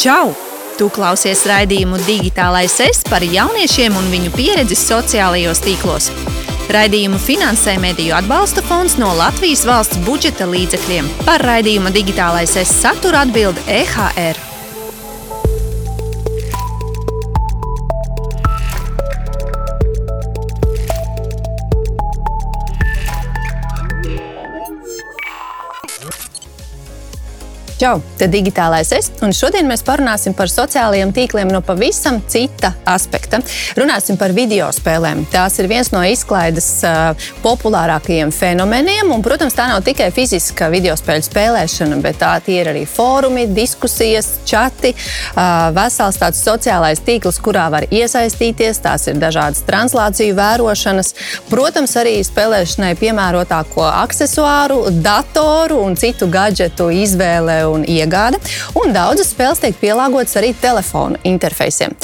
Čau! Tu klausies raidījumu Digitālais es par jauniešiem un viņu pieredzi sociālajos tīklos. Raidījumu finansē Mediju atbalsta fonds no Latvijas valsts budžeta līdzekļiem. Par raidījuma Digitālais es saturu atbild EHR. Čau! Te digitālais es, un šodien mēs parunāsim par sociālajiem tīkliem no pavisam cita aspekta. Runāsim par video spēlēm. Tās ir viens no izklaides uh, populārākajiem fenomeniem, un, protams, tā nav tikai fiziska video spēļu spēlēšana, bet tā ir arī fórumi, diskusijas, čati, uh, vesels tāds sociālais tīkls, kurā var iesaistīties. Tās ir dažādas translāciju vērošanas, protams, arī spēlēšanai piemērotāko accessoāru, datoru un citu gadgetu izvēle un iegāde, un daudzas spēles tiek pielāgotas arī telefona interfeisiem.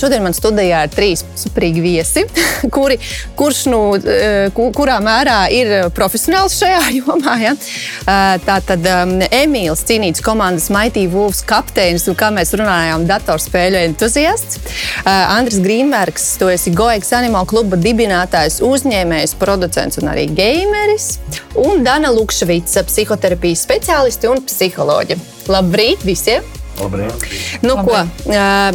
Šodien man studijā ir trīs superīgi viesi, kuri, kurš, nu, eh, kurā mērā ir profesionāls šajā jomā. Ja? Eh, tā tad um, Emīls Cīnīts, komandas Mighty Wolves kapteinis un, kā mēs runājām, datorspēļu entuziasts. Andris Grīnbergs, tu esi Goegs Animal kluba dibinātājs, uzņēmējs, producents un arī gameris. Un Dana Lukševica, psihoterapijas speciālisti un psiholoģi. Labrīt visiem! Labrīt. Nu, ko,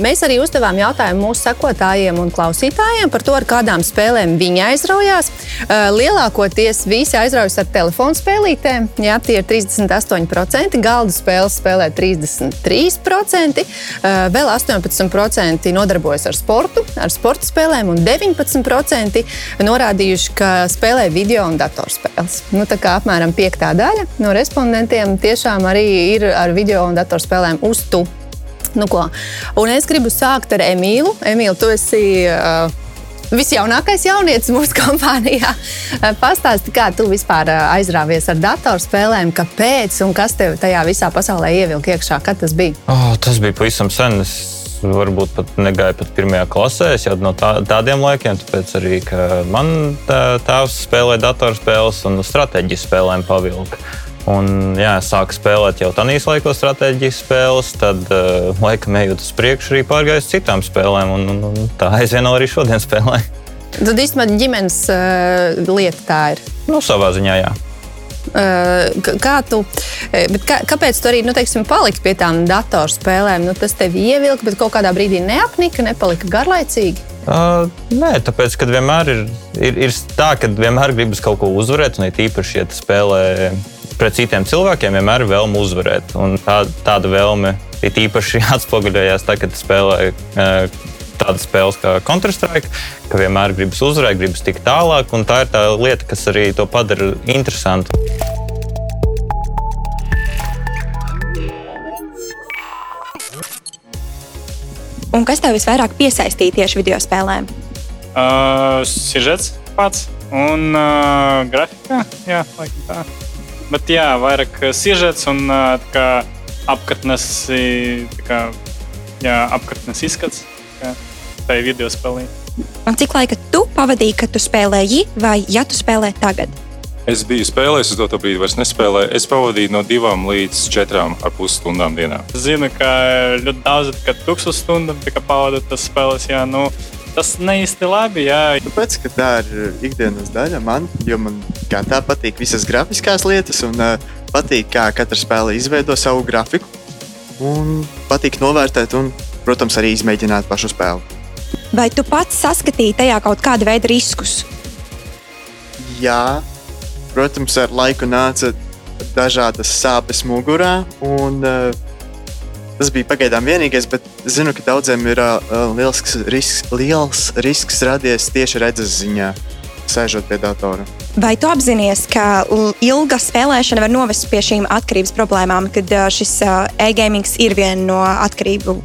mēs arī uzdevām jautājumu mūsu sekotājiem un klausītājiem par to, ar kādām spēlēm viņi aizraujās. Lielākoties visi aizraujas ar telefonu spēlītēm. Jā, tie ir 38%, galda spēles spēlē 33%, vēl 18% nodarbojas ar sportu, ar sporta spēlēm, un 19% norādījuši, ka spēlē video un datorspēles. Nu, tā kā apmēram piektā daļa no respondentiem tiešām arī ir ar video un datorspēlēm uz tu. Nu, ko? Un es gribu sākt ar Emīlu. Emīlu, tu esi. Uh, Visjaunākais jaunietis mūsu kompānijā. Pastāsti, kā tu vispār aizrāvies ar datorspēlēm, kāpēc un kas tev tajā visā pasaulē ievilka iekšā? Kad tas bija? Oh, tas bija pavisam sen. Es varbūt pat negāju pat pirmajā klasē. Jau no tā, tādiem laikiem, tāpēc arī man tēvs spēlēja datorspēles un stratēģiju spēlēm pavilka. Un, jā, sāku spēlēt jau tādās laikos, stratēģijas spēles, tad, uh, laikam, ejot uz priekšu, arī pārgāju uz citām spēlēm. Un, un, un tā aizvien arī šodien spēlēju. Tad īstenībā ģimenes uh, lieta tā ir. Nu, savā ziņā, jā. Uh, kā tu, kā, kāpēc tu arī nu, teiksim, paliki pie tām datorspēlēm? Nu, tas tev ievilka, bet kaut kādā brīdī neapnika, nepalika garlaicīgi. Uh, nē, tāpēc, ka vienmēr ir, ir, ir tā, ka vienmēr gribas kaut ko uzvarēt, un it īpaši, ja spēlē pret citiem cilvēkiem vienmēr ir vēlme uzvarēt. Un tā, tāda vēlme ir īpaši atspoguļojās tagad, kad spēlēju eh, tādas spēles kā Counter-Strike, ka vienmēr gribas uzvarēt, gribas tikt tālāk. Tā ir tā lieta, kas arī to padara interesantu. Un kas tev visvairāk piesaistīja tieši video spēlēm? Uh, Sižets pats un uh, grafika. Jā, laikam tā. Bet jā, vairāk sižets un kā apkārtnes, kā, jā, apkārtnes izskats tai video spēlē. Un cik laika tu pavadīji, kad tu spēlēji, vai ja tu spēlē tagad? Es biju spēlējis, uz to brīdi vairs nespēlēju. Es pavadīju no divām līdz četrām ar pus stundām dienā. Es zinu, ka ļoti daudz, kad tūkstoš stundu pavadīju tas spēles, jā, nu, tas ne īsti labi. Jā. Tāpēc, ka tā ir ikdienas daļa man, jo man kā tā patīk visas grafiskās lietas un uh, patīk, kā katra spēle izveido savu grafiku. Un patīk novērtēt un, protams, arī izmēģināt pašu spēli. Vai tu pats saskatīji tajā kaut kādu veidu riskus? Jā, Protams, ar laiku nāca dažādas sāpes mugurā. Un, uh, tas bija pagaidām vienīgais, bet zinu, ka daudziem ir uh, liels, risks, liels risks radies tieši redzes ziņā, sēžot pie datora. Vai tu apzinājies, ka ilga spēlēšana var novest pie šīm atkarības problēmām, kad šis e-gaming ir viena no atkarību,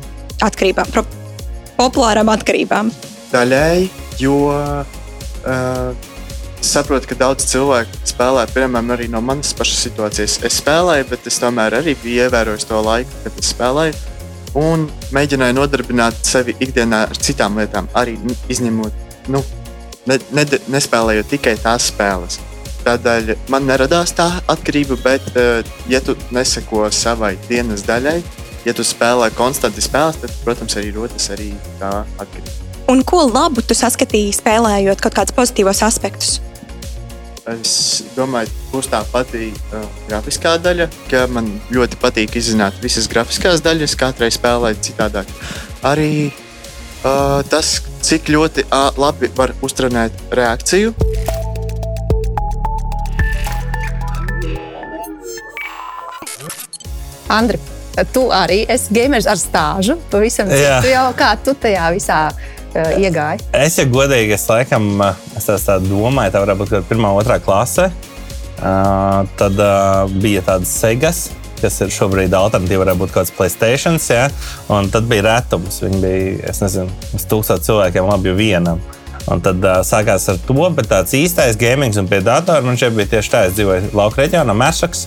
atkarībām, pro, populārām atkarībām? Daļēji, jo uh, Es saprotu, ka daudz cilvēku spēlē, piemēram, arī no manas pašas situācijas. Es spēlēju, bet es tomēr arī biju ievērojis to laiku, kad es spēlēju. Un mēģināju nodarbināt sevi ikdienā ar citām lietām, arī izņemot, nu, ne, ne, nespēlējot tikai tās spēles. Tādēļ man neradās tā atkarība, bet, eh, ja tu neseko savai dienas daļai, ja tu spēlē konstanti spēles, tad, protams, arī rodas arī tā atkarība. Un ko labu tu saskatīji spēlējot kaut kādus pozitīvos aspektus? Es domāju, būs tā pati uh, grafiskā daļa, ka man ļoti patīk izzināt visas grafiskās daļas, katrai spēlē citādāk. Arī uh, tas, cik ļoti uh, labi var uztrenēt reakciju. Andri, tu arī esi gamers ar stāžu. Pavisam citu jau kā tu tajā visā uh, iegāji? Es, ja godīgi, es laikam es tā domāju, tā varētu būt pirmā, otrā klase. Uh, tad bija tādas segas, kas ir šobrīd alternatīva, varētu būt kaut kāds Playstation. Ja? Un tad bija retums. Viņi bija, es nezinu, uz tūkstošiem cilvēkiem labi vienam. Un tad uh, sākās ar to, bet tāds īstais gaming un pie datora man šeit bija tieši tā, es dzīvoju lauka reģionā, Mērsaks.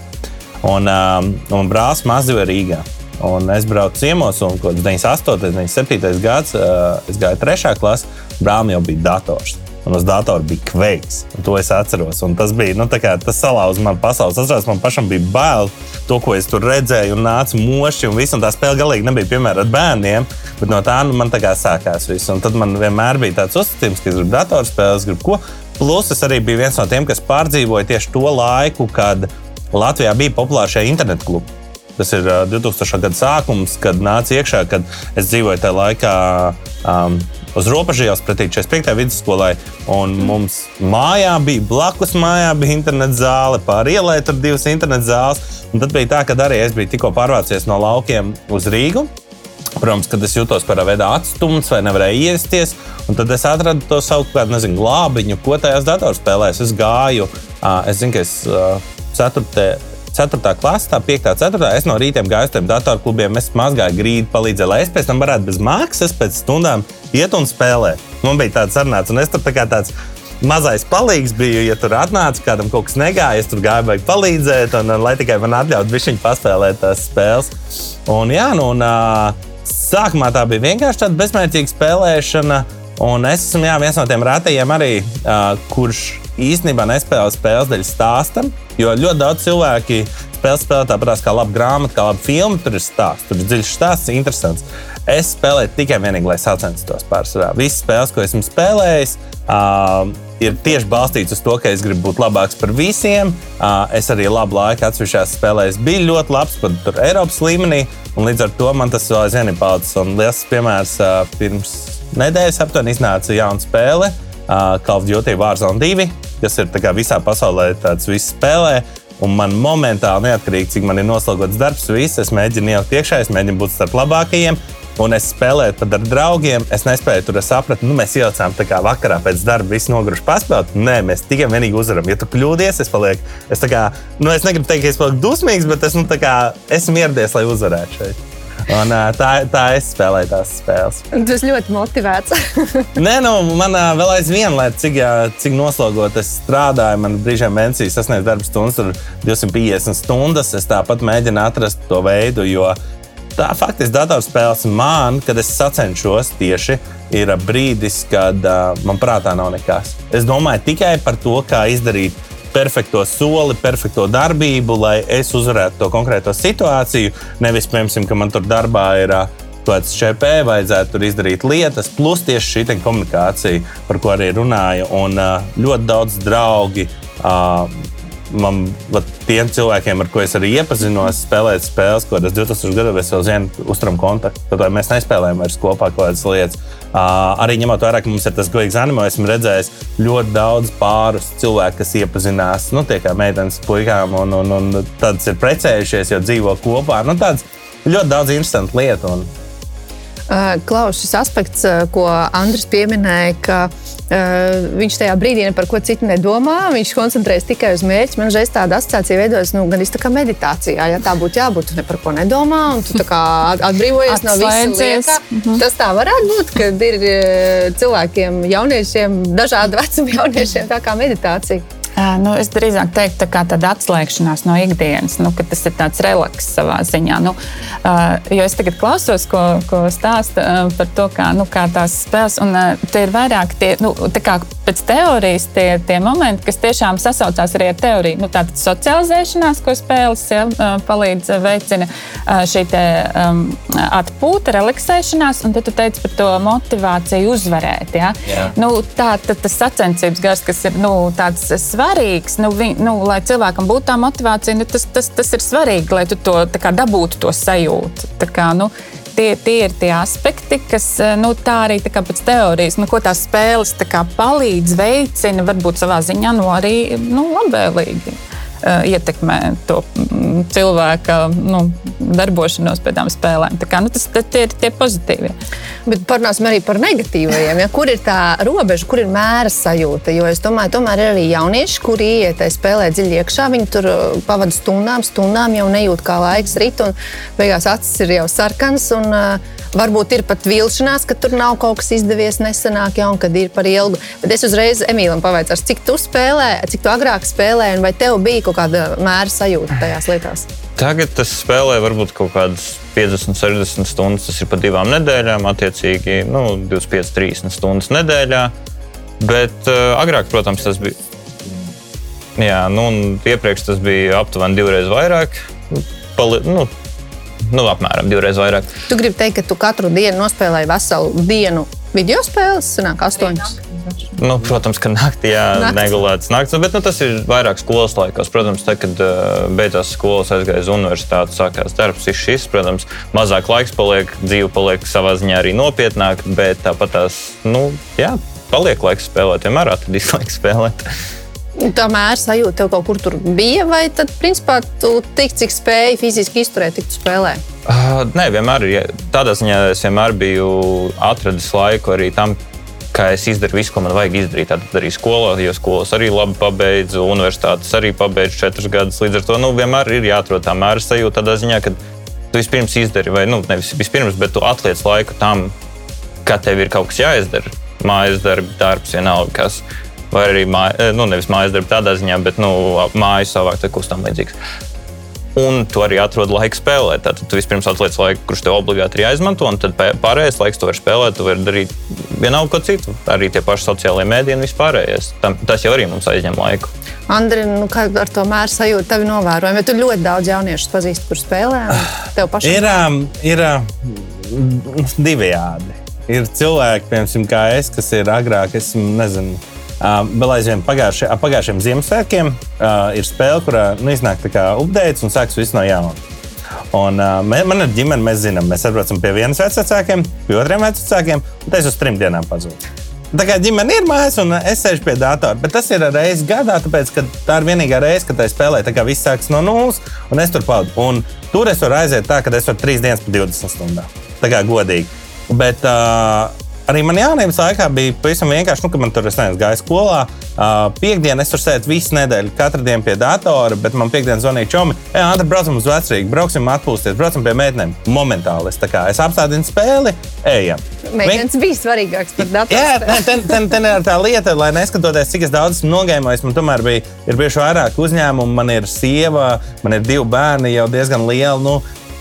Un, um, un brālis maz dzīvoja Rīgā. Un es braucu ciemos, un kaut kāds 98, 97 gads, uh, es gāju trešā klasē, brālim jau bija dators. Un uz datora bija kveiks. To es atceros. Un tas bija nu, kā, tas salauza man pasaules. Es atceros, man pašam bija bail to, ko es tur redzēju, un nāca moši. Un, visu, un tā spēle galīgi nebija piemērota bērniem. Bet no tā nu, man tā kā sākās viss. Un tad man vienmēr bija tāds uzskatījums, ka es gribu datorspēles, gribu ko. Plus es arī biju viens no tiem, kas pārdzīvoja tieši to laiku, kad Latvijā bija populāri šie internetu klubi. Tas ir uh, 2000. gada sākums, kad nāca iekšā, kad es dzīvoju tajā laikā. Um, Uz robežas pretī 45. vidusskolai, un mums mājā bija blakus mājā bija interneta zāle, pāri ielai tur divas interneta zāles. Un tad bija tā, ka arī es biju tikko pārvācies no laukiem uz Rīgu. Protams, kad es jutos par veidu atstumts vai nevarēju ierasties, un tad es atradu to savu kādu, nezinu, glābiņu, ko tajās datorspēlēs. Es gāju, es zinu, ka es 4. 4. klasē, 5. un 4. es no rīta gāju uz tiem datorklubiem, es mazgāju grīdu, palīdzēju, lai es pēc tam varētu bez maksas, pēc stundām iet un spēlēt. Man bija tāds sarunāts, un es tur tā kā tāds mazais palīgs biju, ja tur atnāca kādam kaut kas negāja, es tur gāju, vajag palīdzēt, un, un lai tikai man atļautu viņu paspēlēt tās spēles. Un, jā, nu, un, sākumā tā bija vienkārši tāda bezmērķīga spēlēšana. Un es esmu jā, viens no tiem rētajiem arī, kurš īstenībā nespēlē spēles dēļ stāstam, jo ļoti daudz cilvēki spēles spēlē tāpat kā laba grāmata, kā laba filma. Tur ir stāsts, tur ir dziļš stāsts, interesants. Es spēlēju tikai vienīgi, lai sacenstos pārsvarā. Visas spēles, ko esmu spēlējis, uh, ir tieši balstīts uz to, ka es gribu būt labāks par visiem. Uh, es arī labu laiku atsevišķās spēlēs biju ļoti labs, pat Eiropas līmenī. Līdz ar to man tas vēl aizvien ir palicis. Un liels piemērs uh, pirms nedēļas aptuveni iznāca jauna spēle, uh, Call of Duty Warzone 2, kas ir visā pasaulē tāds viss spēlē. Un man momentāli, neatkarīgi cik man ir noslēgts darbs, viss, es mēģinu ielikt iekšā, es mēģinu būt starp labākajiem. Un es spēlēju pat ar draugiem. Es nespēju tur saprast, nu, mēs ieliekām tā kā vakarā pēc darba, visu noguruši paspēlēt. Nē, mēs tikai vienīgi uzvaram. Ja tu kļūdies, es palieku. Es, kā, nu, es negribu teikt, ka es palieku dusmīgs, bet es nu, kā, esmu ieradies, lai uzvarētu šeit. Un, tā, tā es spēlēju tās spēles. Tas ļoti motivēts. Nē, nu, man vēl aizvien, lai cik, cik noslogot es strādāju, man brīžiem mēnesī sasniedz darba stundas, tur 250 stundas. Es tāpat mēģinu atrast to veidu, jo tā faktiski datorspēles man, kad es sacenšos tieši, ir brīdis, kad uh, man prātā nav nekas. Es domāju tikai par to, kā izdarīt perfekto soli, perfekto darbību, lai es uzvarētu to konkrēto situāciju. Nevis, piemēram, ka man tur darbā ir kāds ČP, vajadzētu tur izdarīt lietas, plus tieši šī komunikācija, par ko arī runāju. Un ļoti daudz draugi. Man, tiem cilvēkiem, ar kuriem es arī iepazinos, spēlēt spēles, ko tas 2000 gados mēs jau zinām, uzturam kontaktu. Tad mēs nespēlējam vairs kopā kaut kādas lietas. Uh, arī ņemot vērā, ka mums ir tas goigs anime, esmu redzējis ļoti daudz pārus cilvēku, kas iepazinās, nu, tie kā meitenes, puikām, un, un, un tādas ir precējušies, jo dzīvo kopā. Nu, tāds ļoti daudz interesantu lietu. Un, Klaus, šis aspekts, ko Andris pieminēja, ka viņš tajā brīdī par ko citu nedomā, viņš koncentrējas tikai uz mērķi. Man reiz tāda asociācija veidojas nu, gan kā meditācijā. Ja tā būtu jābūt, tu ne par ko nedomā, un tu atbrīvojies no visas lietas. Mhm. Tas tā varētu būt, kad ir cilvēkiem, jauniešiem, dažādu vecumu jauniešiem, tā kā meditācija. Nu, es drīzāk teiktu, tā tāda atslēgšanās no ikdienas, nu, ka tas ir tāds relaks savā ziņā. Nu, jo es tagad klausos, ko, ko stāsta par to, kā, nu, kā tās spēles, un tie ir vairāk tie, nu, tā kā pēc teorijas tie tie momenti, kas tiešām sasaucās arī ar teoriju. Nu, tātad socializēšanās, ko spēles ja, palīdz veicina, šī te, um, atpūta, relaksēšanās, un tad tu teici par to motivāciju uzvarēt. Ja? Jā. Nu, tā, tas sacensības gars, kas ir nu, tāds svarīgs, nu, vi, nu, lai cilvēkam būtu tā motivācija, nu, tas, tas, tas ir svarīgi, lai tu to kā, dabūtu to sajūtu. Tā kā, nu, tie, tie ir tie aspekti, kas eh, nu, tā arī tā pēc teorijas, nu, ko tās spēles tā palīdz, veicina, varbūt savā ziņā nu, arī nu, labvēlīgi. Uh, ietekmē to mm, cilvēka nu, darbošanos pēc tām spēlēm. Tā kā, nu, tas tie ir tie pozitīvie. Bet parunāsim arī par negatīvajiem. Ja? Kur ir tā robeža, kur ir mēra sajūta? Jo es domāju, tomēr ir arī jaunieši, kuri iet spēlē dziļi iekšā. Viņi tur uh, pavada stundām, stundām jau nejūt, kā laiks rit, un beigās acis ir jau sarkanas. Un, uh, Varbūt ir pat vilšanās, ka tur nav kaut kas izdevies nesenāk, ja, un kad ir par ilgu. Bet es uzreiz Emīlam pavaicāšu, cik tu spēlē, cik tu agrāk spēlēji, un vai tev bija kaut kāda mēra sajūta tajās lietās? Tagad es spēlēju varbūt kaut kādas 50, 60 stundas. Tas ir pa divām nedēļām, attiecīgi nu, 25, 30 stundas nedēļā. Bet uh, agrāk, protams, tas bija. Jā, nu, iepriekš tas bija aptuveni divreiz vairāk. Pali, nu, nu, apmēram divreiz vairāk. Tu gribi teikt, ka tu katru dienu nospēlēji veselu dienu video spēles, sanāk astoņas. Nu, protams, ka naktī negulēts naktis, bet nu, tas ir vairāk skolas laikos. Protams, tad, kad uh, beidzās skolas, aizgāja uz universitāti, sākās darbs, ir šis. Protams, mazāk laiks paliek, dzīve paliek savā ziņā arī nopietnāk, bet tāpat tās, nu, jā, paliek laiks spēlēt, vienmēr atradīs laiks spēlēt. Tā mēra sajūta tev kaut kur tur bija, vai tad, principā, tu tik cik spēji fiziski izturēt, tik tu spēlē? Uh, nē, vienmēr ir. Tādā ziņā es vienmēr biju atradis laiku arī tam, kā es izdaru visu, ko man vajag izdarīt. Tad arī skolā, jo skolas arī labi pabeidzu, universitātes arī pabeidzu četrus gadus. Līdz ar to nu, vienmēr ir jāatrod tā mēra sajūta tādā ziņā, ka tu vispirms izdari, vai nu, nevis vispirms, bet tu atliec laiku tam, ka tev ir kaut kas jāizdara. Mājas darbi, darbs, vienalga kas vai arī māj, eh, nu, nevis mājas darbu tādā ziņā, bet nu, māju savākt, kas tam līdzīgs. Un tu arī atrod laiku spēlēt. Tad tu vispirms atliec laiku, kurš tev obligāti ir jāizmanto, un tad pārējais laiks tu vari spēlēt, tu vari darīt vienalga ko citu. Arī tie paši sociālajie mēdīji un vispārējais. Tam, tas jau arī mums aizņem laiku. Andri, nu, kā ar to mēru sajūtu tevi novērojam? Ja tu ļoti daudz jauniešu pazīsti, kur spēlē, tev pašam ir, ir uh, divējādi. Ir cilvēki, piemēram, kā es, kas ir agrāk, es nezinu vēl aizvien pagājušie, pagājušiem Ziemassvētkiem ir spēle, kurā nu, iznāk updates un sākas viss no jauna. Un, uh, man ir ģimene, mēs zinām, mēs atbraucam pie vienas vecākiem, pie otriem vecākiem, un tas uz trim dienām pazūd. Tā kā ģimene ir mājās, un es sēžu pie datora. Bet tas ir reizes gadā, tāpēc ka tā ir vienīgā reize, kad es spēlēju. Tā kā viss sākas no nulles, un es tur pavadu. Un tur es varu aiziet tā, ka es varu trīs dienas pa 20 stundām. Tā kā godīgi. Bet uh, arī man jaunības laikā bija pavisam vienkārši, nu, ka man tur es nezinu, gāju skolā. Uh, Piektdienā es tur sēdu visu nedēļu, katru dienu pie datora, bet man piekdienas zvanīja čomi. Ej, Andri, braucam uz vecrīgu, brauksim atpūsties, braucam pie meitenēm. Momentāli es, kā, es apstādinu spēli, ejam. Meitenes bija svarīgāks par datoru. Jā, ten, ten, ten, ten ir tā lieta, lai neskatoties, cik es daudz esmu nogājis, man tomēr bija bijuši vairāk uzņēmumu, man ir sieva, man ir divi bērni jau diezgan lieli. Nu,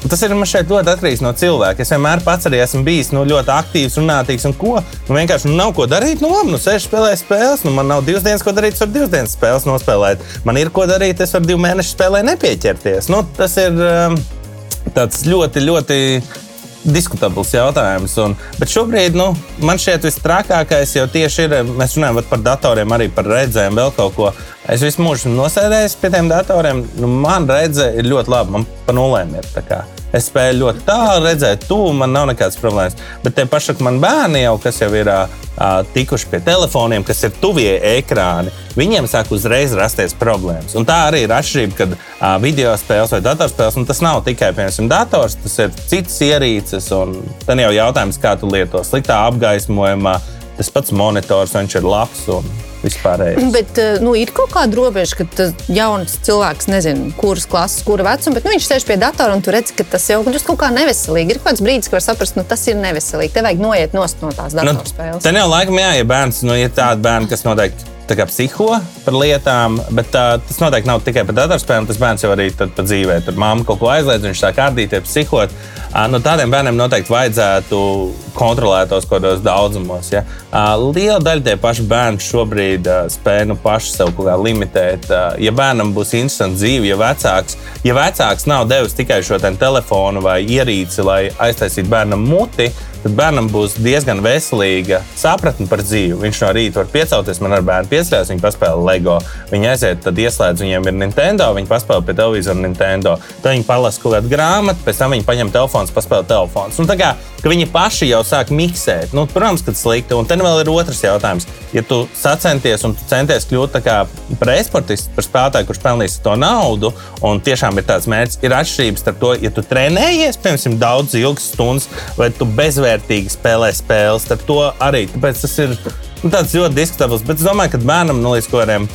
Tas ir šeit ļoti atkarīgs no cilvēka. Es vienmēr pats arī esmu bijis nu, ļoti aktīvs, runātīgs un ko. Nu, vienkārši nu, nav ko darīt. Nu, labi, nu, sēž spēlēt spēles. Nu, man nav divas dienas, ko darīt. Es varu divas dienas spēles nospēlēt. Man ir ko darīt. Es varu divu mēnešu spēlē nepieķerties. Nu, tas ir um, tāds ļoti, ļoti diskutabls jautājums. Un, bet šobrīd nu, man šķiet, visstrakākais jau tieši ir, mēs runājam par datoriem, arī par redzēm, vēl kaut ko. Es visu mūžu esmu nosēdējis pie tiem datoriem. Nu, man redzē ir ļoti labi, man pa nulēm ir. Es spēju ļoti tālu redzēt, tuvu man nav nekādas problēmas. Bet tie paši man bērni jau, kas jau ir uh, tikuši pie telefoniem, kas ir tuvie ekrāni, viņiem sāk uzreiz rasties problēmas. Un tā arī ir atšķirība, kad uh, video spēles vai datorspēles, un tas nav tikai piemēram dators, tas ir cits ierīces. Tad jau jautājums, kā tu lieto sliktā apgaismojumā, tas pats monitors, viņš ir labs. Un, vispārējais. Bet eh, nu, ir kaut kāda robeža, ka jauns cilvēks nezina, kuras klases, kura vecuma, bet nu, viņš sēž pie datora un tur redz, ka tas jau ir kaut kā neveselīgi. Ir kaut kāds brīdis, kad var saprast, ka nu, tas ir neveselīgi. Tev vajag noiet no tās nu, datorspēles. Nu, Ten jau laikam, jā, ja bērns, nu, ir tādi bērni, kas noteikti kā, psiho par lietām, bet uh, tas noteikti nav tikai par datorspēlēm. Tas bērns jau arī pa dzīvē tur māmu kaut ko aizliedz, viņš sāk ārdīties, psihot. No tādiem bērniem noteikti vajadzētu kontrolētos kaut kādos daudzumos. Ja? Liela daļa tie paši bērni šobrīd spēj nu paši sev kaut kā limitēt. Ja bērnam būs interesants dzīve, ja vecāks, ja vecāks nav devis tikai šo telefonu vai ierīci, lai aiztaisītu bērnam muti, tad bērnam būs diezgan veselīga sapratne par dzīvi. Viņš no rīta var piecelties, man ar bērnu pieslēdzas, viņi paspēlē LEGO. Viņi aiziet, tad ieslēdz, viņiem ir Nintendo, viņi paspēlē pie televizora Nintendo. Tad viņi palasa kaut kādu grāmatu, pēc tam viņi paņem telefonu, paspēlē telefonu. Tā kā viņi paši jau sāk miksēt, nu, protams, ka tas slikti. Un tad vēl ir otrs jautājums. Ja tu sacenties un tu centies kļūt par e-sportistu, par spēlētāju, kurš pelnīs to naudu, un tiešām ir tāds mērķis, ir atšķirības starp to, ja tu trenējies, piemēram, daudz ilgas stundas, vai tu bezvēlīgi bezvērtīgi spēlē spēles. Ar to arī Tāpēc tas ir nu, ļoti diskutabls. Bet es domāju, ka bērnam nu, līdz kādiem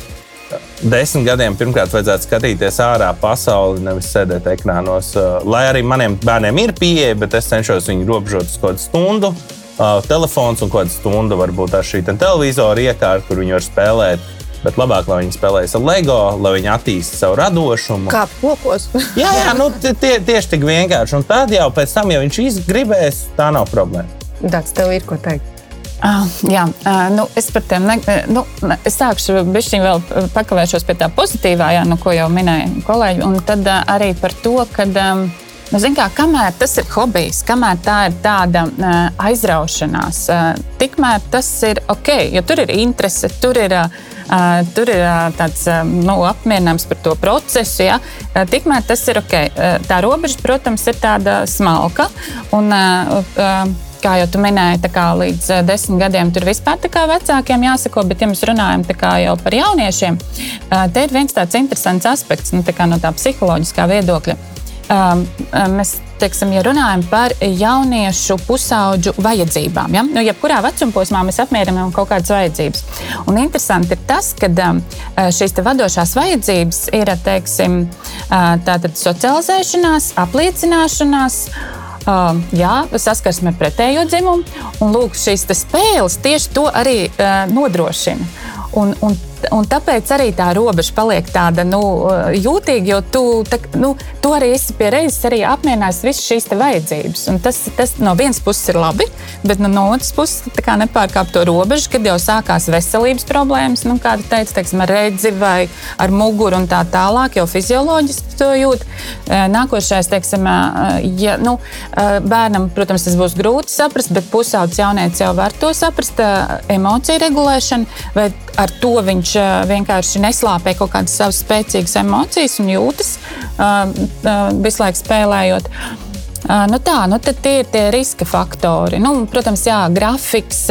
desmit gadiem pirmkārt vajadzētu skatīties ārā pasauli, nevis sēdēt ekrānos. Lai arī maniem bērniem ir pieeja, bet es cenšos viņu robežot uz kādu stundu. Uh, telefons un kāda stunda varbūt ar šī televizora iekārta, kur viņi var spēlēt bet labāk, lai viņi spēlējas ar LEGO, lai viņi attīstītu savu radošumu. Kā pokos. jā, jā nu, tie, tieši tik vienkārši. Un tad jau pēc tam, ja viņš izgribēs, tā nav problēma. Tāds tev ir ko teikt. Uh, jā, uh, nu, es par tiem ne, nu, es sākšu bišķiņ vēl pakavēšos pie tā pozitīvā, jā, nu, ko jau minēja kolēģi. Un tad uh, arī par to, ka, um, nu, kā, kamēr tas ir hobijs, kamēr tā ir tāda uh, aizraušanās, uh, tikmēr tas ir ok, jo tur ir interese, tur ir. Uh, Tur ir tāds nu, apmierinājums par to procesu. Ja? Tikmēr tas ir ok. Tā robeža, protams, ir tāda smalka. Un, kā jau tu minēji, kā līdz desmit gadiem tur vispār vecākiem jāsako, bet, ja mēs runājam jau par jauniešiem, te ir viens tāds interesants aspekts nu, tā no tā psiholoģiskā viedokļa. Mēs teiksim, ja runājam par jauniešu pusauģu vajadzībām, ja? nu, jebkurā vecuma posmā mēs apmierinām kaut kādas vajadzības. Un interesanti ir tas, ka um, šīs vadošās vajadzības ir teiksim, uh, socializēšanās, apliecināšanās. Uh, jā, saskarsme ar pretējo dzimumu, un lūk, šīs spēles tieši to arī uh, nodrošina. Un, un un tāpēc arī tā robeža paliek tāda nu, jūtīga, jo tu, tā, nu, tu arī esi pie reizes arī apmierinājis visas šīs vajadzības. Un tas, tas no vienas puses ir labi, bet nu, no otras puses nepārkāpt to robežu, kad jau sākās veselības problēmas, nu, kāda teica, teiksim, ar redzi vai ar muguru un tā tālāk, jau fizioloģiski to jūt. Nākošais, teiksim, ja, nu, bērnam, protams, tas būs grūti saprast, bet pusaudzis jaunietis jau var to saprast, emociju regulēšana, vai ar to viņš vienkārši neslāpē kaut kādas savas spēcīgas emocijas un jūtas visu laiku spēlējot. Nu tā, nu tie ir tie riska faktori. Nu, protams, jā, grafiks,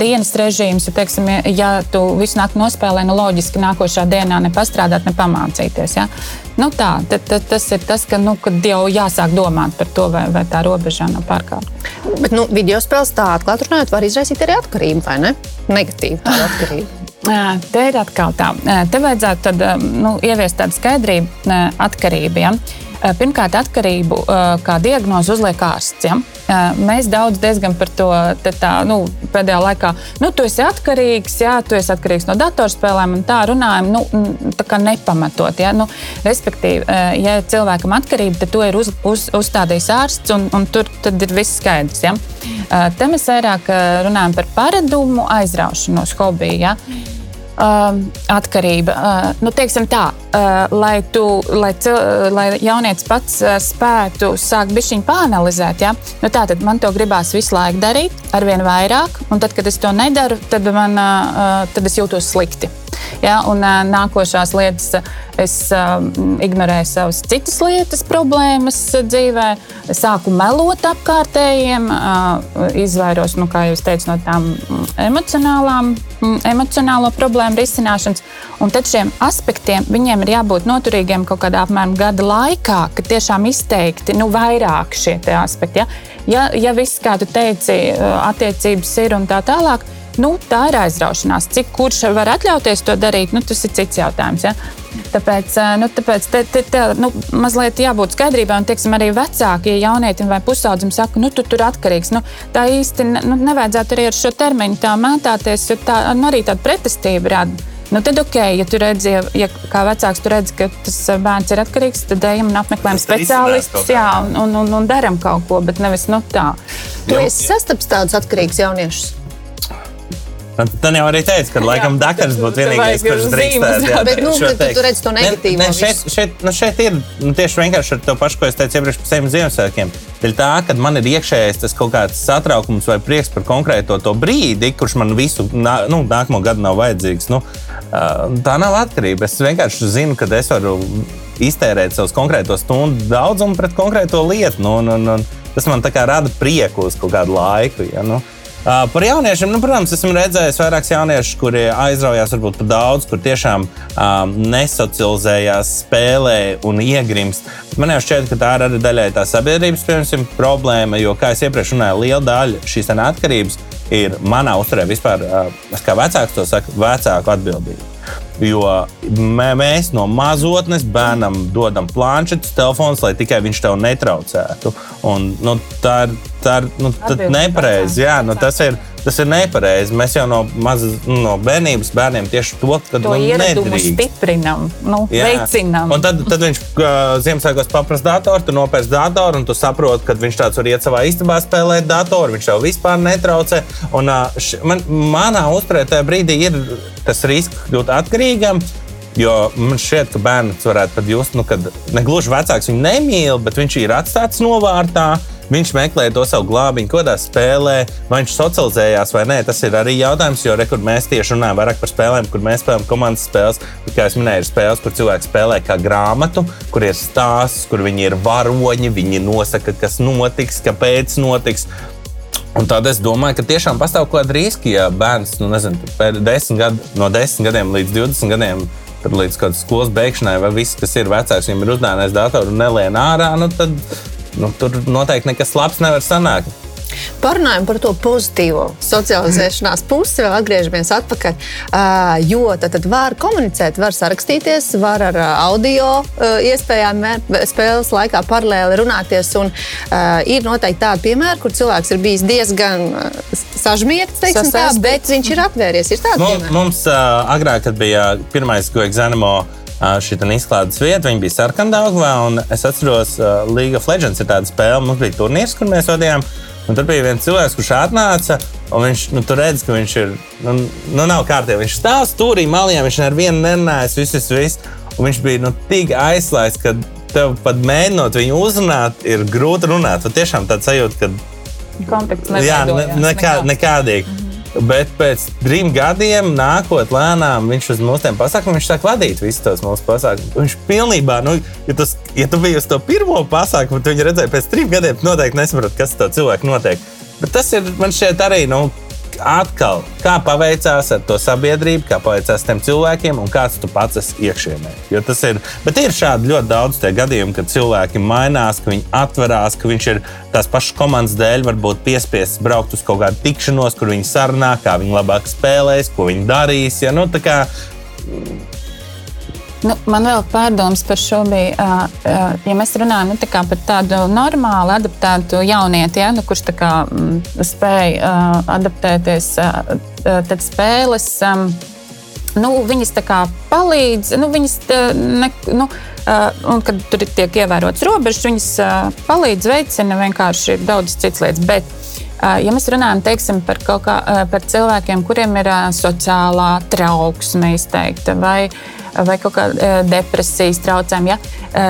dienas režīms. Ja, teiksim, ja tu visu nakti nospēlē, nu loģiski nākošā dienā ne pastrādāt, ne pamācīties. Ja? Nu tā, tad, tad, tas ir tas, ka nu, jau jāsāk domāt par to, vai, vai tā robeža nav pārkāpta. Bet nu, video spēles tā atklāti runājot, var izraisīt arī atkarību, vai ne? Negatīvu atkarību. Te ir atkal tā. Te vajadzētu tad, nu, ieviest tādu skaidrību, atkarību. Ja? Pirmkārt, atkarību kā diagnozi uzliek ārsts. Ja? Mēs daudz diezgan par to tā, nu, pēdējā laikā, nu, tu esi atkarīgs, jā, tu esi atkarīgs no datorspēlēm, un tā runājam, nu, tā kā nepamatot. Ja? Nu, respektīvi, ja ir cilvēkam atkarība, tad to ir uz, uz, uzstādījis ārsts, un, un tur ir viss skaidrs. Ja? Te mēs vairāk runājam par paradumu, aizraušanos, hobiju. Ja? Um, atkarība. Uh, nu, teiksim tā, uh, lai, tu, lai, cil, lai jaunietis pats uh, spētu sākt bišķiņu pāanalizēt, ja? nu, tā tad man to gribās visu laiku darīt, arvien vairāk, un tad, kad es to nedaru, tad, man, uh, uh, tad es jūtos slikti. Ja, un nākošās lietas, es ignorēju savas citas lietas, problēmas dzīvē, sāku melot apkārtējiem, izvairos, nu, kā jau teicu, no tām emocionālām, emocionālo problēmu risināšanas. Un tad šiem aspektiem viņiem ir jābūt noturīgiem kaut kādā apmēram gada laikā, kad tiešām izteikti nu, vairāk šie aspekti. Ja? Ja, ja viss, kā tu teici, attiecības ir un tā tālāk. Nu, tā ir aizraušanās. Cik kurš var atļauties to darīt, nu, tas ir cits jautājums. Ja? Tāpēc, eh, nu, tāpēc te, te, te, nu, mazliet jābūt skaidrībai. Un, teiksim, arī vecāki, ja jaunietim vai pusaudzim saka, nu, tu tur atkarīgs, nu, tā īsti nu, nevajadzētu arī ar šo termiņu tā mētāties, jo tā nu, arī tāda pretestība rada. Nu, tad, ok, ja tu redzi, ja, ja kā vecāks tu redzi, ka tas eh, bērns ir atkarīgs, tad ejam un apmeklējam speciālistus jā, un, un, un, un darām kaut ko, bet nevis nu, tā. Tu esi sastaps tādus atkarīgus jauniešus. Tad jau arī teica, ka laikam Dakars būtu vienīgais, kurš drīkstētu. zīmes. jā, Bet, nu, tu teikt. redzi to Ne- negatīvo Ne, šeit, šeit, nu, šeit ir nu, tieši vienkārši ar to pašu, ko es teicu iepriekš par saviem Ziemassvētkiem. Ir tā, ka man ir iekšējais tas kaut kāds satraukums vai prieks par konkrēto to brīdi, kurš man visu nā, nu, nākamo gadu nav vajadzīgs. Nu, tā nav atkarība. Es vienkārši zinu, ka es varu iztērēt savus konkrētos stundu daudzumu pret konkrēto lietu. Nu, un, un tas man rada prieku uz kaut kādu laiku. Ja, nu. Uh, par jauniešiem, nu, protams, esmu redzējis vairākus jauniešus, kuri aizraujās varbūt par daudz, kur tiešām um, nesocializējās, spēlē un iegrimst. Man jau šķiet, ka tā ir arī daļai tā sabiedrības piemēram, problēma, jo, kā jau iepriekš runāju, liela daļa šīs te neatkarības ir manā uzturē vispār, uh, kā vecāks to saku, vecāku atbildība. Jo mē, mēs no mazotnes bērnam dodam planšetes, telefons, lai tikai viņš tev netraucētu. Un, nu, tā ir, tā ir nu, nepareizi. Jā, nu, tas ir, tas ir nepareizi. Mēs jau no, mazas, nu, no bērnības bērniem tieši to, To nu, ieradumu nedrīkst. stiprinam, nu, Jā. veicinam. Un tad, tad viņš uh, Ziemassvētkos paprasta datoru, tu nopērci datoru, un tu saproti, ka viņš tāds var iet savā istabā spēlēt datoru. Viņš tev vispār netraucē. Un, uh, š, man, manā uzturē tajā brīdī ir tas risks kļūt atkarīgam. Jo man šķiet, ka bērns varētu pat just, nu, ka ne gluži vecāks viņu nemīl, bet viņš ir atstāts novārtā. Viņš meklē to savu glābiņu, kādā spēlē, vai viņš socializējās vai nē. Tas ir arī jautājums, jo re, mēs tieši runājam vairāk par spēlēm, kur mēs spēlējam komandas spēles. Bet, kā jau minēju, ir spēles, kur cilvēks spēlē kā grāmatu, kur ir stāsts, kur viņi ir varoņi, viņi nosaka, kas notiks, kāpēc notiks. Un tad es domāju, ka tiešām pastāv kaut kāda riska, ja bērns nu, nezinu, gadu, no 10 gadiem līdz 20 gadiem, tad līdz skolas beigšanai, vai viss, kas ir vecāks, viņam ir uzdāvinājis datoru un nelien ārā, nu, tad nu, tur noteikti nekas labs nevar sanākt. Parunājam par to pozitīvo socializēšanās pusi, vēl atgriežamies atpakaļ. Jo tad, tad var komunicēt, var sarakstīties, var ar audio iespējām spēles laikā paralēli runāties. Un, ir noteikti tādi piemēri, kur cilvēks ir bijis diezgan sažmiegts, teiksim tā, bet viņš ir atvērties. Mums, piemēri. mums agrāk, bija pirmais Guigzanimo šī izklādes vieta, viņi bija sarkandāgvā, un es atceros, uh, League of Legends ir tāda spēle, mums bija turnīrs, kur mēs vadījām. Un tur bija viens cilvēks, kurš atnāca, un viņš nu, tur redz, ka viņš ir. Nu, nu nav kārtībā. Viņš stāv stūrī malā, viņš ar vienu nenājas, viss, viss. Un viņš bija nu, tik aizslēgts, ka tev pat mēģinot viņu uzrunāt, ir grūti runāt. Tad tiešām tāds sajūta, ka Kontakts Jā, ne, nekā, nekādīgi. -hmm. Bet pēc trim gadiem, nākot lēnām, viņš uz mūsu pasākumiem viņš sāk vadīt visus tos mūsu pasākumus. Viņš pilnībā, nu, ja, tas, ja tu biji uz to pirmo pasākumu, tad viņi redzēja pēc trim gadiem, noteikti nesaproti, kas ar to cilvēku notiek. Bet tas ir man šķiet arī. Nu, atkal, kā paveicās ar to sabiedrību, kā paveicās tiem cilvēkiem un kāds tu pats esi iekšienē. Jo tas ir, bet ir šādi ļoti daudz tie gadījumi, kad cilvēki mainās, ka viņi atverās, ka viņš ir tās pašas komandas dēļ, varbūt piespiests braukt uz kaut kādu tikšanos, kur viņi sarunā, kā viņi labāk spēlēs, ko viņi darīs. Ja? Nu, Nu, man vēl pārdoms par šo bija, ja mēs runājam nu, tā par tādu normālu, adaptētu jaunieti, ja, nu, kurš kā, m, spēj adaptēties, tad spēles. Nu, viņas tā kā palīdz, nu, viņas, ne, nu, un kad tur tiek ievērotas robežas, viņas palīdz, veicina vienkārši daudz citas lietas. Bet, ja mēs runājam teiksim, par, kā, par cilvēkiem, kuriem ir sociālā trauksme izteikta, vai vai kaut kāda depresijas traucējuma. Ja?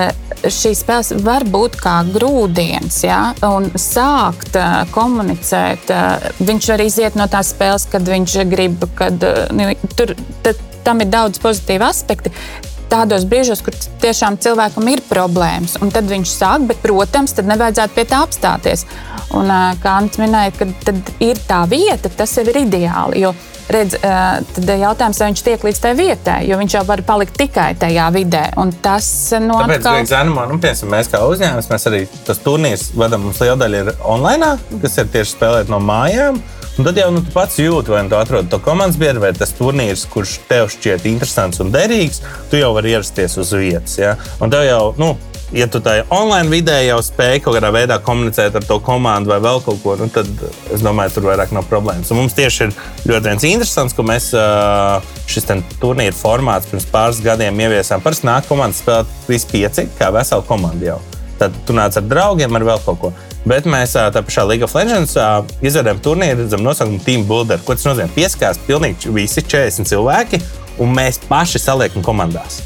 Šīs spēles var būt kā grūdienis, ja? un sākt komunicēt. Viņš var iziet no tās spēles, kad viņš grib, kad nu, tur tam ir daudz pozitīvu aspektu tādos brīžos, kur tiešām cilvēkam ir problēmas, un tad viņš sāk, bet, protams, tad nevajadzētu pie tā apstāties. Un, kā Ants minēja, kad ir tā vieta, tas jau ir ideāli. Jo redz, tad jautājums, vai viņš tiek līdz tai vietai, jo viņš jau var palikt tikai tajā vidē. Un tas no Tāpēc, atkal... Zanimā, nu, piemēram, mēs kā uzņēmums, mēs arī tas turnīrs vadām, mums liela daļa ir online, kas ir tieši spēlēt no mājām. Un tad jau nu, tu pats jūti, vai nu tu atrod to komandas biedru, vai tas turnīrs, kurš tev šķiet interesants un derīgs, tu jau vari ierasties uz vietas. Ja? Un tev jau, nu, ja tu tajā online vidē jau spēj kaut kādā veidā komunicēt ar to komandu vai vēl kaut ko, nu, tad es domāju, tur vairāk nav problēmas. Un mums tieši ir ļoti viens interesants, ka mēs šis turnīra formāts pirms pāris gadiem ieviesām. Parasti nāk komandas spēlēt visi pieci, kā vesela komanda jau. Tad tu nāc ar draugiem, ar vēl kaut ko. Bet mēs tā pašā League of Legends izvedām turnīru zem nosaukuma Team Builder. Ko tas nozīmē? Pieskās pilnīgi visi 40 cilvēki, un mēs paši saliekam komandās.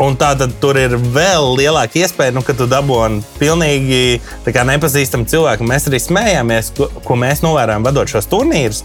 Un tā tad tur ir vēl lielāka iespēja, nu, ka tu dabūji pilnīgi nepazīstamu cilvēku. Mēs arī smējāmies, ko, ko mēs novērojam vadot šos turnīrus.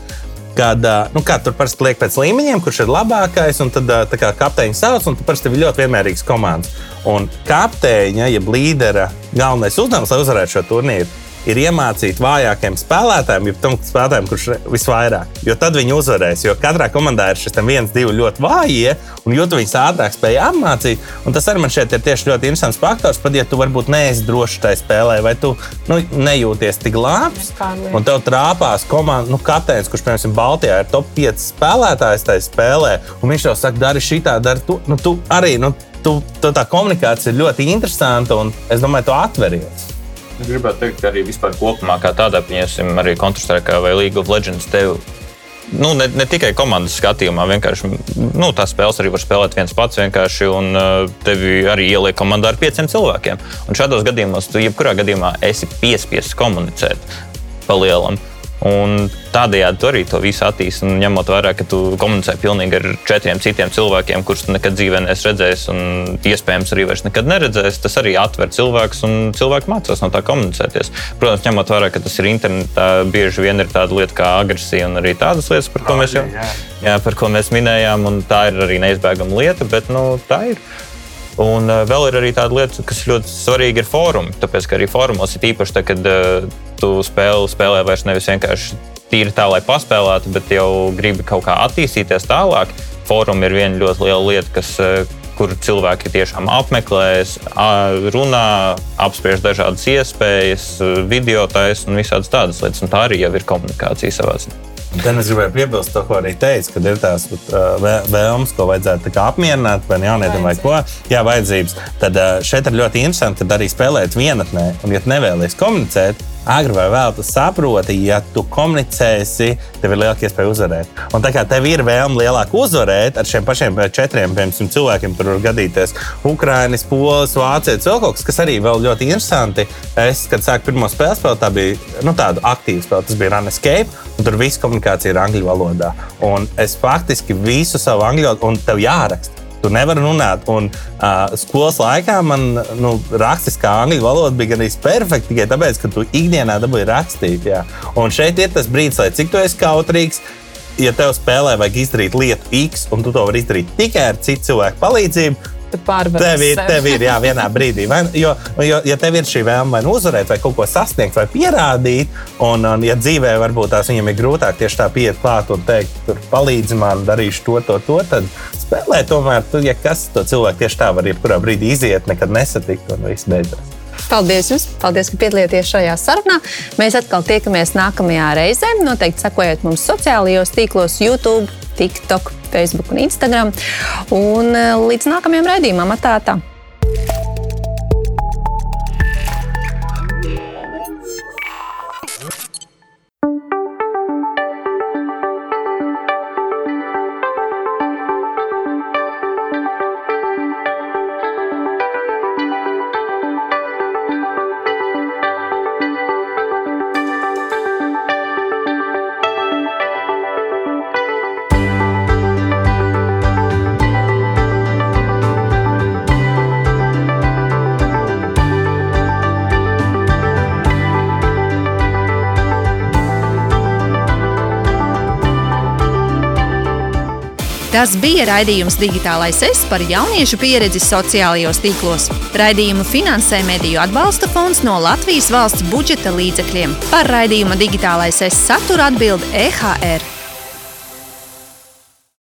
Kad nu, kā, tur parasti liek pēc līmeņiem, kurš ir labākais, un tad kā kapteiņš sauc, un tur parasti ir ļoti vienmērīgs komandas. Un kapteiņa, jeb līdera galvenais uzdevums, lai uzvarētu šo turnīru, ir iemācīt vājākiem spēlētājiem, jau tam spēlētājam, kurš visvairāk. Jo tad viņi uzvarēs. Jo katrā komandā ir šis viens, divi ļoti vājie, un jo tu viņus ātrāk spēj apmācīt. Un tas arī man šeit ir tieši ļoti interesants faktors. Pat ja tu varbūt neesi drošs tajā spēlē, vai tu nu, nejūties tik labs, un tev trāpās komandas nu, kapteinis, kurš, piemēram, Baltijā ir top 5 spēlētājs tajā spēlē, un viņš tev saka, dari šitā, dari to. Nu, tu arī nu, tu, tu, tā komunikācija ir ļoti interesanta, un es domāju, tu atveries. Gribētu teikt, ka arī vispār kopumā, kā tādā, pieņemsim, arī Counter-Strike vai League of Legends, tev nu, ne, ne tikai komandas skatījumā, vienkārši nu, tās spēles arī var spēlēt viens pats. Un uh, tevi arī ieliek komandā ar pieciem cilvēkiem. Un šādos gadījumos tu jebkurā gadījumā esi piespiests komunicēt pa lielam. Un tādējādi tu arī to visu attīstīji. Ņemot vērā, ka tu komunicē pilnīgi ar četriem citiem cilvēkiem, kurus tu nekad dzīvē neesi redzējis, un iespējams arī vairs nekad neredzēsi, tas arī atver cilvēkus, un cilvēki mācās no tā komunicēties. Protams, ņemot vērā, ka tas ir internetā, bieži vien ir tāda lieta kā agresija un arī tādas lietas, par ko mēs jau jā, par ko mēs minējām, un tā ir arī neizbēgama lieta, bet nu, tā ir. Un uh, vēl ir arī tāda lieta, kas ļoti svarīga, ir fórumi. Tāpēc, ka arī fórumos ir īpaši, tā, kad uh, tu spēli spēlē vairs nevis vienkārši tīri tā, lai paspēlētu, bet jau gribi kaut kā attīstīties tālāk. Fórumi ir viena ļoti liela lieta, kas, uh, kur cilvēki tiešām apmeklē, runā, apspriež dažādas iespējas, video taisa un visādas tādas lietas. Un tā arī jau ir komunikācija savā ziņā. Gan es gribēju piebilst to, ko arī teicu, kad ir tās uh, vēlmes, ko vajadzētu apmierināt, vai jaunietim vai ko, jā, vajadzības. Tad uh, šeit ir ļoti interesanti, kad arī spēlēt vienatnē, un ja nevēlies komunicēt, agri vai vēl tu saproti, ja tu komunicēsi, tev ir lielāka iespēja uzvarēt. Un tā kā tev ir vēlme lielāk uzvarēt ar šiem pašiem četriem piemēram, cilvēkiem, tur var gadīties Ukrāņus, Polis, Vācijas, vēl kaut kas, kas arī vēl ļoti interesanti. Es, kad sāku pirmo spēli spēlēt, tā bija nu, tāda aktīva spēle, tas bija Run Escape. Tur viss komunikācija ir angļu valodā. Un es faktiski visu savu angļu valodu, un tev jāraksta. Tu nevari runāt. Un, uh, skolas laikā man nu, rakstiskā angļu valoda bija gan perfekta tikai tāpēc, ka tu ikdienā dabūji rakstīt. Jā. Un šeit ir tas brīdis, lai cik tu esi kautrīgs. Ja tev spēlē vajag izdarīt lietu X, un tu to vari izdarīt tikai ar citu cilvēku palīdzību, tu pārvarēsi. Tev ir, sevi. tev ir jā, vienā brīdī. Vai, jo, jo, ja tev ir šī vēlme vai nu uzvarēt, vai kaut ko sasniegt, vai pierādīt, un, un ja dzīvē varbūt tās viņam ir grūtāk tieši tā pieiet klāt un teikt, tur palīdzi man, darīšu to, to, to, tad spēlē tomēr, tu, ja kas to cilvēku tieši tā var jebkurā brīdī iziet, nekad nesatikt un viss beidzas. Paldies jums! Paldies, ka piedalījāties šajā sarunā. Mēs atkal tiekamies nākamajā reizē. Noteikti sekojiet mums sociālajos tīklos, YouTube, TikTok, Facebook un Instagram. Un eh, līdz nākamajam raidījumam, atā! tā. Tas bija raidījums Digitālais es par jauniešu pieredzi sociālajos tīklos. Raidījumu finansē Mediju atbalsta fonds no Latvijas valsts budžeta līdzekļiem. Par raidījuma Digitālais es saturu atbild EHR.